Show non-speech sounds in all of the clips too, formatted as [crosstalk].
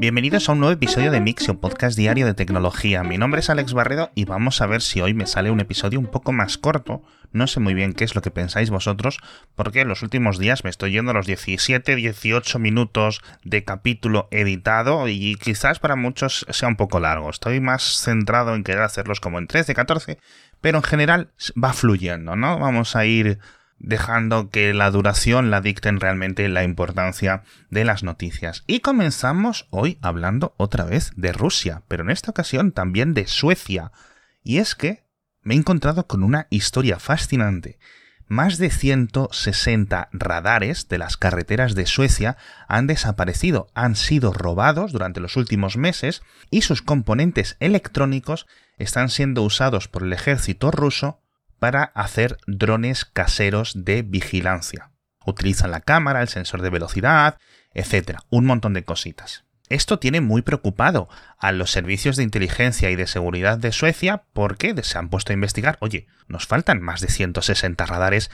Bienvenidos a un nuevo episodio de Mixio, podcast diario de tecnología. Mi nombre es Alex Barredo y vamos a ver si hoy me sale un episodio un poco más corto. No sé muy bien qué es lo que pensáis vosotros, porque en los últimos días me estoy yendo a los 17, 18 minutos de capítulo editado y quizás para muchos sea un poco largo. Estoy más centrado en querer hacerlos como en 13, 14, pero en general va fluyendo, ¿no? Vamos a ir dejando que la duración la dicten realmente la importancia de las noticias. Y comenzamos hoy hablando otra vez de Rusia, pero en esta ocasión también de Suecia. Y es que me he encontrado con una historia fascinante. Más de 160 radares de las carreteras de Suecia han desaparecido, han sido robados durante los últimos meses y sus componentes electrónicos están siendo usados por el ejército ruso para hacer drones caseros de vigilancia. Utilizan la cámara, el sensor de velocidad, etc. Un montón de cositas. Esto tiene muy preocupado a los servicios de inteligencia y de seguridad de Suecia porque se han puesto a investigar, oye, nos faltan más de 160 radares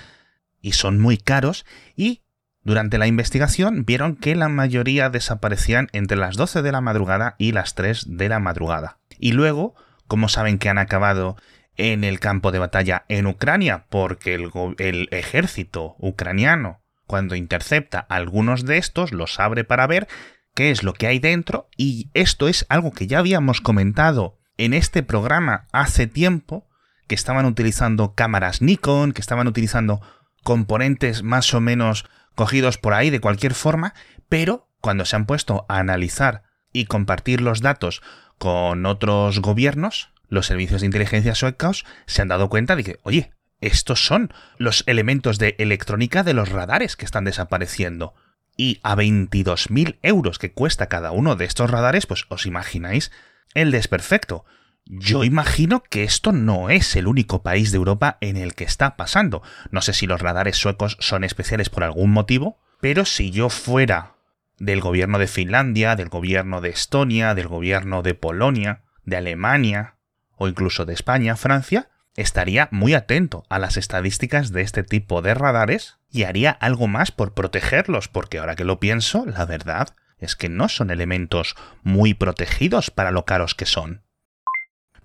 y son muy caros y durante la investigación vieron que la mayoría desaparecían entre las 12 de la madrugada y las 3 de la madrugada. Y luego, como saben que han acabado en el campo de batalla en Ucrania, porque el, ejército ucraniano, cuando intercepta algunos de estos, los abre para ver qué es lo que hay dentro, y esto es algo que ya habíamos comentado en este programa hace tiempo, que estaban utilizando cámaras Nikon, que estaban utilizando componentes más o menos cogidos por ahí de cualquier forma, pero cuando se han puesto a analizar y compartir los datos con otros gobiernos, los servicios de inteligencia suecos se han dado cuenta de que, oye, estos son los elementos de electrónica de los radares que están desapareciendo. Y a 22.000 euros que cuesta cada uno de estos radares, pues os imagináis el desperfecto. Yo imagino que esto no es el único país de Europa en el que está pasando. No sé si los radares suecos son especiales por algún motivo, pero si yo fuera del gobierno de Finlandia, del gobierno de Estonia, del gobierno de Polonia, de Alemania, o incluso de España, Francia, estaría muy atento a las estadísticas de este tipo de radares y haría algo más por protegerlos, porque ahora que lo pienso, la verdad es que no son elementos muy protegidos para lo caros que son.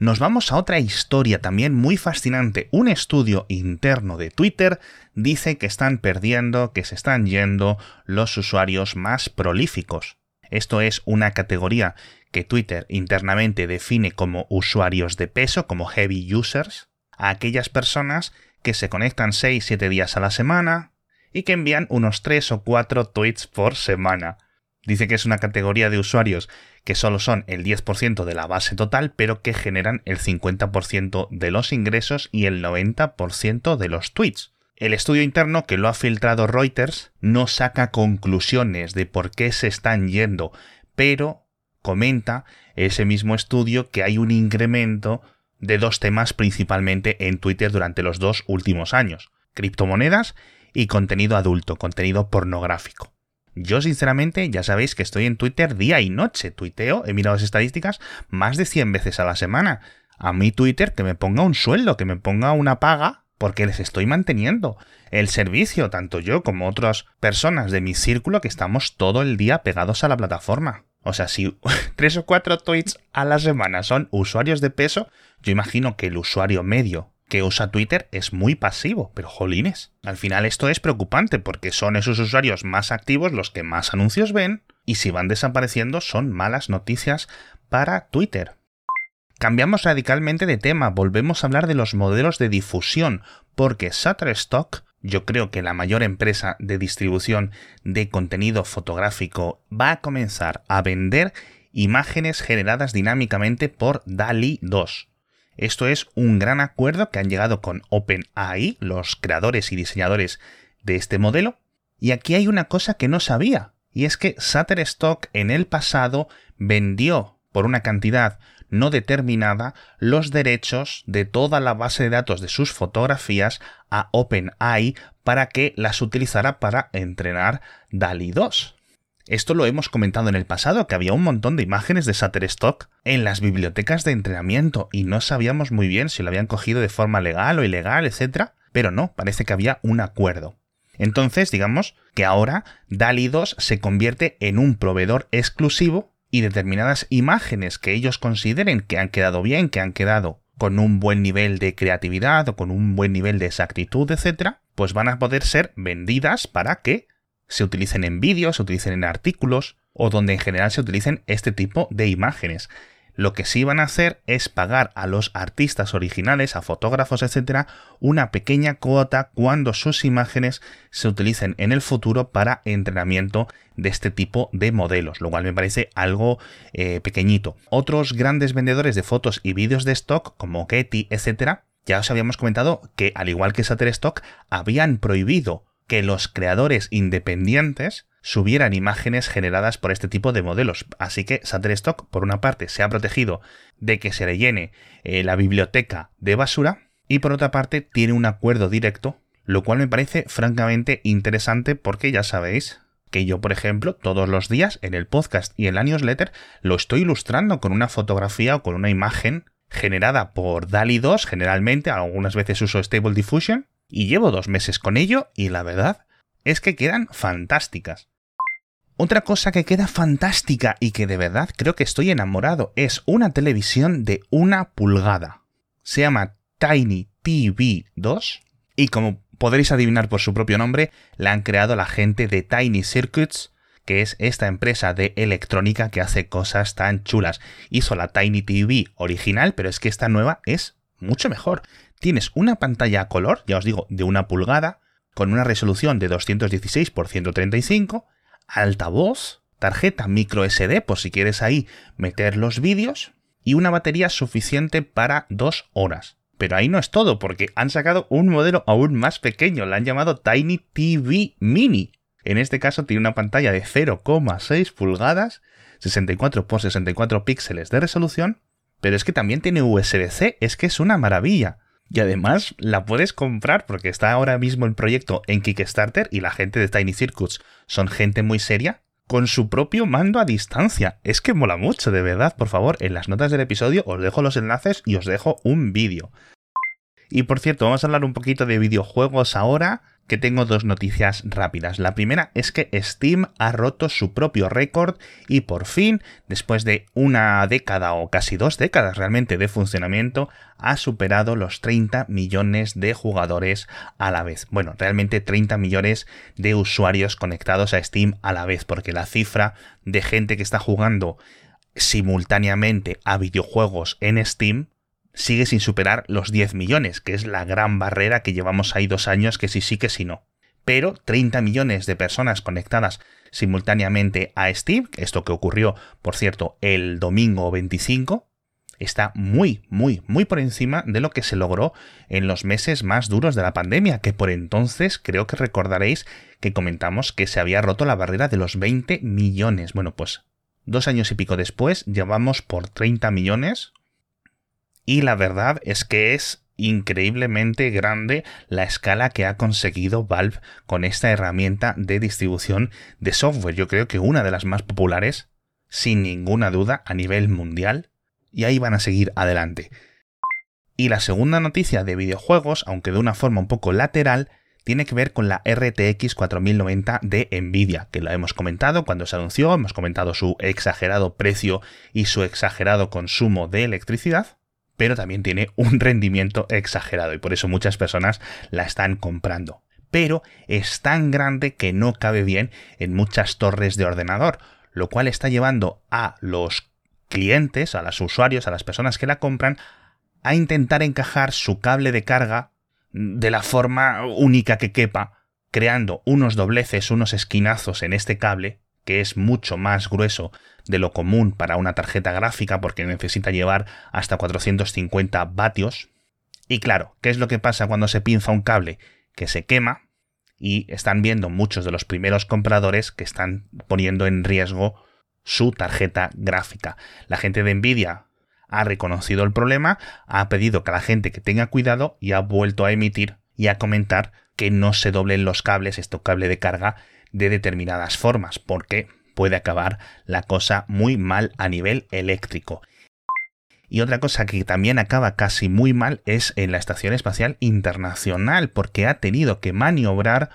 Nos vamos a otra historia también muy fascinante. Un estudio interno de Twitter dice que están perdiendo, que se están yendo los usuarios más prolíficos. Esto es una categoría que Twitter internamente define como usuarios de peso, como heavy users, a aquellas personas que se conectan 6-7 días a la semana y que envían unos 3 o 4 tweets por semana. Dice que es una categoría de usuarios que solo son el 10% de la base total, pero que generan el 50% de los ingresos y el 90% de los tweets. El estudio interno que lo ha filtrado Reuters no saca conclusiones de por qué se están yendo, pero comenta ese mismo estudio que hay un incremento de dos temas principalmente en Twitter durante los dos últimos años, criptomonedas y contenido adulto, contenido pornográfico. Yo sinceramente ya sabéis que estoy en Twitter día y noche, tuiteo, he mirado las estadísticas más de 100 veces a la semana. A mí Twitter que me ponga un sueldo, que me ponga una paga porque les estoy manteniendo el servicio, tanto yo como otras personas de mi círculo que estamos todo el día pegados a la plataforma. O sea, si [laughs] tres o cuatro tweets a la semana son usuarios de peso, yo imagino que el usuario medio que usa Twitter es muy pasivo, pero jolines. Al final esto es preocupante porque son esos usuarios más activos los que más anuncios ven y si van desapareciendo son malas noticias para Twitter. Cambiamos radicalmente de tema, volvemos a hablar de los modelos de difusión, porque Shutterstock, yo creo que la mayor empresa de distribución de contenido fotográfico, va a comenzar a vender imágenes generadas dinámicamente por DALI 2. Esto es un gran acuerdo que han llegado con OpenAI, los creadores y diseñadores de este modelo. Y aquí hay una cosa que no sabía, y es que Shutterstock en el pasado vendió por una cantidad no determinada los derechos de toda la base de datos de sus fotografías a OpenAI para que las utilizara para entrenar DALI 2. Esto lo hemos comentado en el pasado, que había un montón de imágenes de Shutterstock en las bibliotecas de entrenamiento y no sabíamos muy bien si lo habían cogido de forma legal o ilegal, etc. Pero no, parece que había un acuerdo. Entonces, digamos que ahora DALI 2 se convierte en un proveedor exclusivo y determinadas imágenes que ellos consideren que han quedado bien, que han quedado con un buen nivel de creatividad o con un buen nivel de exactitud, etc., pues van a poder ser vendidas para que se utilicen en vídeos, se utilicen en artículos o donde en general se utilicen este tipo de imágenes. Lo que sí van a hacer es pagar a los artistas originales, a fotógrafos, etcétera, una pequeña cuota cuando sus imágenes se utilicen en el futuro para entrenamiento de este tipo de modelos, lo cual me parece algo eh, pequeñito. Otros grandes vendedores de fotos y vídeos de stock, como Getty, etcétera, ya os habíamos comentado que, al igual que Shutterstock, habían prohibido que los creadores independientes subieran imágenes generadas por este tipo de modelos. Así que Shutterstock, por una parte, se ha protegido de que se le llene eh, la biblioteca de basura y por otra parte tiene un acuerdo directo, lo cual me parece francamente interesante porque ya sabéis que yo, por ejemplo, todos los días en el podcast y en la newsletter lo estoy ilustrando con una fotografía o con una imagen generada por DALI 2, generalmente, algunas veces uso Stable Diffusion, y llevo dos meses con ello y la verdad es que quedan fantásticas. Otra cosa que queda fantástica y que de verdad creo que estoy enamorado es una televisión de una pulgada. Se llama Tiny TV 2 y como podréis adivinar por su propio nombre, la han creado la gente de Tiny Circuits, que es esta empresa de electrónica que hace cosas tan chulas. Hizo la Tiny TV original, pero es que esta nueva es mucho mejor. Tienes una pantalla a color, ya os digo, de una pulgada, con una resolución de 216 x 135, altavoz, tarjeta micro SD por si quieres ahí meter los vídeos y una batería suficiente para dos horas. Pero ahí no es todo, porque han sacado un modelo aún más pequeño, la han llamado Tiny TV Mini. En este caso tiene una pantalla de 0,6 pulgadas, 64 x 64 píxeles de resolución, pero es que también tiene USB-C, es que es una maravilla. Y además la puedes comprar porque está ahora mismo el proyecto en Kickstarter y la gente de Tiny Circuits son gente muy seria con su propio mando a distancia. Es que mola mucho, de verdad. Por favor, en las notas del episodio os dejo los enlaces y os dejo un vídeo. Y por cierto, vamos a hablar un poquito de videojuegos ahora que tengo dos noticias rápidas. La primera es que Steam ha roto su propio récord y por fin, después de una década o casi dos décadas realmente de funcionamiento, ha superado los 30 millones de jugadores a la vez. Bueno, realmente 30 millones de usuarios conectados a Steam a la vez, porque la cifra de gente que está jugando simultáneamente a videojuegos en Steam sigue sin superar los 10 millones, que es la gran barrera que llevamos ahí dos años, que sí sí que sí no. Pero 30 millones de personas conectadas simultáneamente a Steam, esto que ocurrió, por cierto, el domingo 25, está muy, muy, muy por encima de lo que se logró en los meses más duros de la pandemia, que por entonces creo que recordaréis que comentamos que se había roto la barrera de los 20 millones. Bueno, pues dos años y pico después llevamos por 30 millones, y la verdad es que es increíblemente grande la escala que ha conseguido Valve con esta herramienta de distribución de software. Yo creo que una de las más populares, sin ninguna duda, a nivel mundial. Y ahí van a seguir adelante. Y la segunda noticia de videojuegos, aunque de una forma un poco lateral, tiene que ver con la RTX 4090 de Nvidia, que la hemos comentado cuando se anunció, hemos comentado su exagerado precio y su exagerado consumo de electricidad pero también tiene un rendimiento exagerado y por eso muchas personas la están comprando. Pero es tan grande que no cabe bien en muchas torres de ordenador, lo cual está llevando a los clientes, a los usuarios, a las personas que la compran, a intentar encajar su cable de carga de la forma única que quepa, creando unos dobleces, unos esquinazos en este cable, que es mucho más grueso de lo común para una tarjeta gráfica porque necesita llevar hasta 450 vatios. Y claro, ¿qué es lo que pasa cuando se pinza un cable? Que se quema y están viendo muchos de los primeros compradores que están poniendo en riesgo su tarjeta gráfica. La gente de Nvidia ha reconocido el problema, ha pedido que la gente que tenga cuidado y ha vuelto a emitir y a comentar que no se doblen los cables, esto cable de carga, de determinadas formas, porque puede acabar la cosa muy mal a nivel eléctrico. Y otra cosa que también acaba casi muy mal es en la Estación Espacial Internacional, porque ha tenido que maniobrar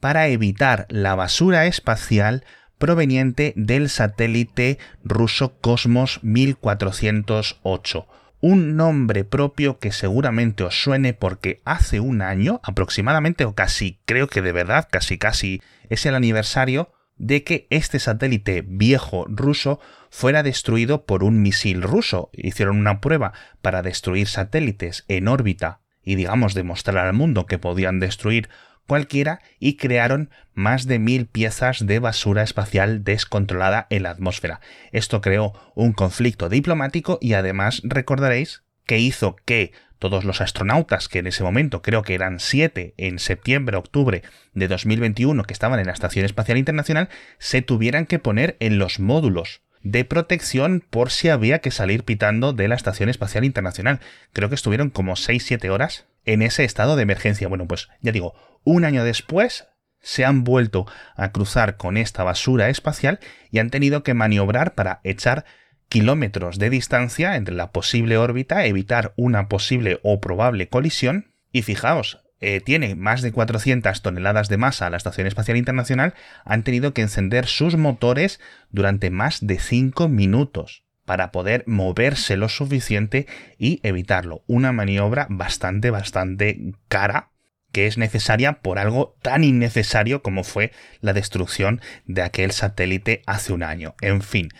para evitar la basura espacial proveniente del satélite ruso Cosmos 1408 un nombre propio que seguramente os suene porque hace un año aproximadamente, o casi, creo que de verdad, casi casi es el aniversario de que este satélite viejo ruso fuera destruido por un misil ruso. Hicieron una prueba para destruir satélites en órbita y digamos demostrar al mundo que podían destruir cualquiera y crearon más de mil piezas de basura espacial descontrolada en la atmósfera. Esto creó un conflicto diplomático y además recordaréis que hizo que todos los astronautas, que en ese momento creo que eran siete en septiembre-octubre de 2021 que estaban en la Estación Espacial Internacional, se tuvieran que poner en los módulos de protección por si había que salir pitando de la Estación Espacial Internacional. Creo que estuvieron como 6-7 horas en ese estado de emergencia. Bueno, pues ya digo, un año después se han vuelto a cruzar con esta basura espacial y han tenido que maniobrar para echar kilómetros de distancia entre la posible órbita, evitar una posible o probable colisión. Y fijaos, eh, tiene más de 400 toneladas de masa la Estación Espacial Internacional, han tenido que encender sus motores durante más de 5 minutos para poder moverse lo suficiente y evitarlo. Una maniobra bastante, bastante cara que es necesaria por algo tan innecesario como fue la destrucción de aquel satélite hace un año. En fin.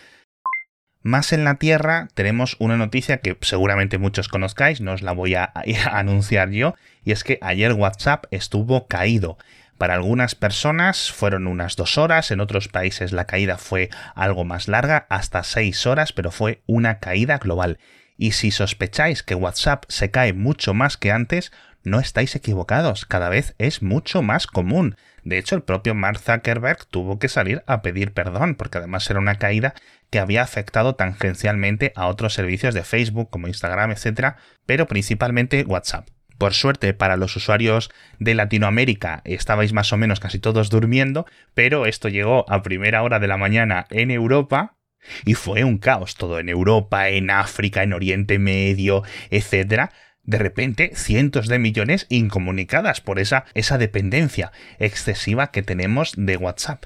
Más en la Tierra tenemos una noticia que seguramente muchos conozcáis, no os la voy a, [laughs] anunciar yo, y es que ayer WhatsApp estuvo caído. Para algunas personas fueron unas dos horas, en otros países la caída fue algo más larga, hasta seis horas, pero fue una caída global. Y si sospecháis que WhatsApp se cae mucho más que antes, no estáis equivocados, cada vez es mucho más común. De hecho, el propio Mark Zuckerberg tuvo que salir a pedir perdón, porque además era una caída que había afectado tangencialmente a otros servicios de Facebook como Instagram, etc., pero principalmente WhatsApp. Por suerte para los usuarios de Latinoamérica estabais más o menos casi todos durmiendo, pero esto llegó a primera hora de la mañana en Europa y fue un caos todo en Europa, en África, en Oriente Medio, etc de repente cientos de millones incomunicadas por esa, esa dependencia excesiva que tenemos de WhatsApp.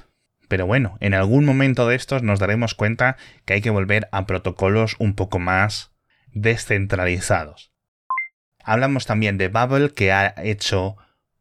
Pero bueno, en algún momento de estos nos daremos cuenta que hay que volver a protocolos un poco más descentralizados. Hablamos también de Bubble que ha hecho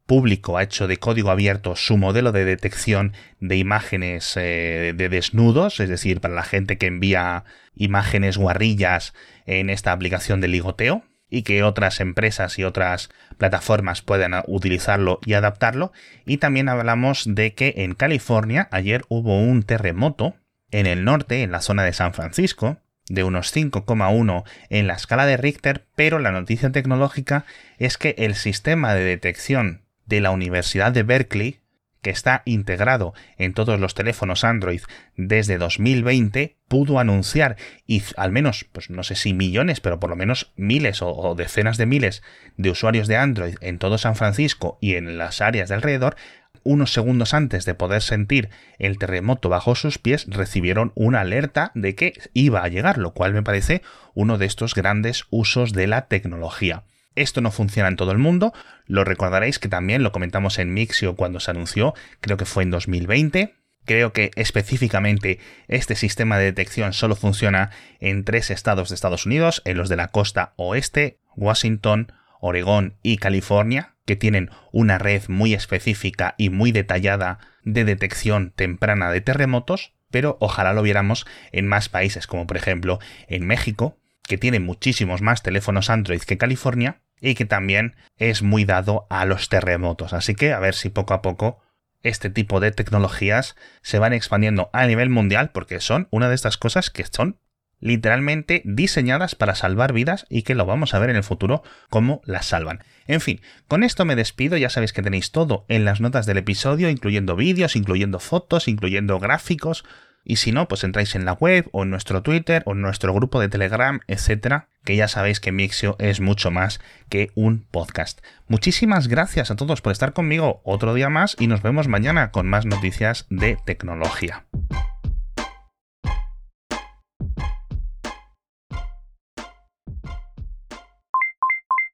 público, ha hecho de código abierto su modelo de detección de imágenes eh, de desnudos, es decir, para la gente que envía imágenes guarrillas en esta aplicación de ligoteo y que otras empresas y otras plataformas puedan utilizarlo y adaptarlo. Y también hablamos de que en California ayer hubo un terremoto en el norte, en la zona de San Francisco, de unos 5,1 en la escala de Richter, pero la noticia tecnológica es que el sistema de detección de la Universidad de Berkeley que está integrado en todos los teléfonos Android desde 2020, pudo anunciar, y al menos, pues no sé si millones, pero por lo menos miles o, decenas de miles de usuarios de Android en todo San Francisco y en las áreas de alrededor, unos segundos antes de poder sentir el terremoto bajo sus pies, recibieron una alerta de que iba a llegar, lo cual me parece uno de estos grandes usos de la tecnología. Esto no funciona en todo el mundo, lo recordaréis que también lo comentamos en Mixio cuando se anunció, creo que fue en 2020. Creo que específicamente este sistema de detección solo funciona en tres estados de Estados Unidos, en los de la costa oeste, Washington, Oregón y California, que tienen una red muy específica y muy detallada de detección temprana de terremotos, pero ojalá lo viéramos en más países, como por ejemplo en México, que tiene muchísimos más teléfonos Android que California, y que también es muy dado a los terremotos. Así que a ver si poco a poco este tipo de tecnologías se van expandiendo a nivel mundial porque son una de estas cosas que son literalmente diseñadas para salvar vidas y que lo vamos a ver en el futuro cómo las salvan. En fin, con esto me despido, ya sabéis que tenéis todo en las notas del episodio, incluyendo vídeos, incluyendo fotos, incluyendo gráficos, y si no, pues entráis en la web o en nuestro Twitter o en nuestro grupo de Telegram, etcétera, que ya sabéis que Mixio es mucho más que un podcast. Muchísimas gracias a todos por estar conmigo otro día más y nos vemos mañana con más noticias de tecnología.